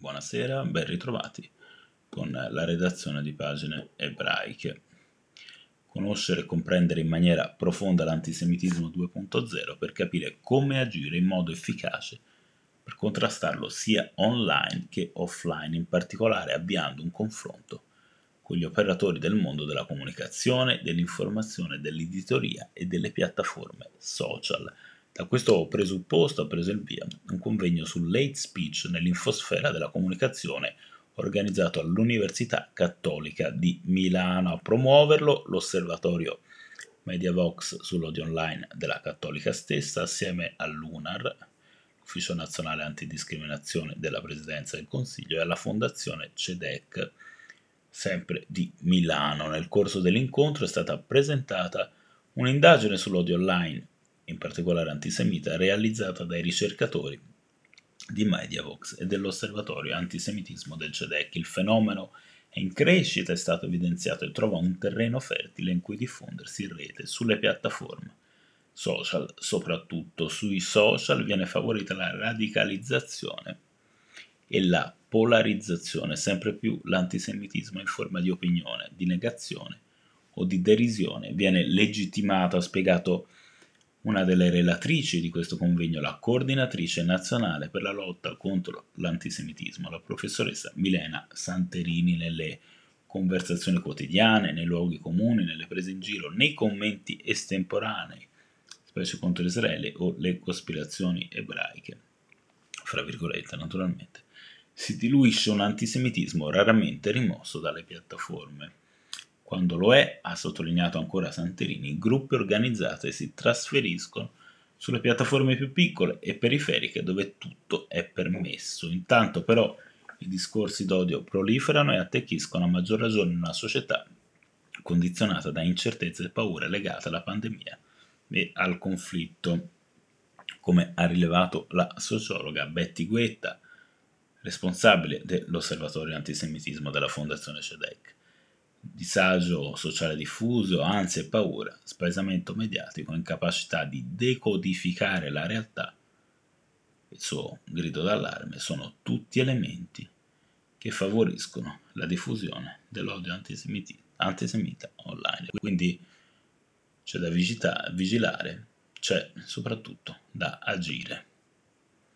Buonasera, ben ritrovati con la redazione di pagine ebraiche. Conoscere e comprendere in maniera profonda l'antisemitismo 2.0 per capire come agire in modo efficace per contrastarlo sia online che offline, in particolare avviando un confronto con gli operatori del mondo della comunicazione, dell'informazione, dell'editoria e delle piattaforme social da questo presupposto ha preso il via un convegno sull'hate speech nell'infosfera della comunicazione organizzato all'Università Cattolica di Milano. A promuoverlo l'osservatorio Mediavox sull'odio online della Cattolica stessa, assieme all'UNAR, Ufficio Nazionale Antidiscriminazione della Presidenza del Consiglio, e alla Fondazione CEDEC, sempre di Milano. Nel corso dell'incontro è stata presentata un'indagine sull'odio online in particolare antisemita, realizzata dai ricercatori di Mediavox e dell'Osservatorio Antisemitismo del CEDEC. Il fenomeno è in crescita, è stato evidenziato e trova un terreno fertile in cui diffondersi in rete, sulle piattaforme social, soprattutto sui social viene favorita la radicalizzazione e la polarizzazione, sempre più l'antisemitismo in forma di opinione, di negazione o di derisione viene legittimato, ha spiegato una delle relatrici di questo convegno, la coordinatrice nazionale per la lotta contro l'antisemitismo, la professoressa Milena Santerini, nelle conversazioni quotidiane, nei luoghi comuni, nelle prese in giro, nei commenti estemporanei, specie contro Israele o le cospirazioni ebraiche, fra virgolette naturalmente, si diluisce un antisemitismo raramente rimosso dalle piattaforme. Quando lo è, ha sottolineato ancora Santerini, gruppi organizzati si trasferiscono sulle piattaforme più piccole e periferiche dove tutto è permesso. Intanto però i discorsi d'odio proliferano e attecchiscono a maggior ragione una società condizionata da incertezze e paure legate alla pandemia e al conflitto, come ha rilevato la sociologa Betty Guetta, responsabile dell'Osservatorio Antisemitismo della Fondazione CEDEC disagio sociale diffuso, ansia e paura, spaesamento mediatico, incapacità di decodificare la realtà, il suo grido d'allarme sono tutti elementi che favoriscono la diffusione dell'odio antisemita online. Quindi c'è da vigilare, c'è soprattutto da agire.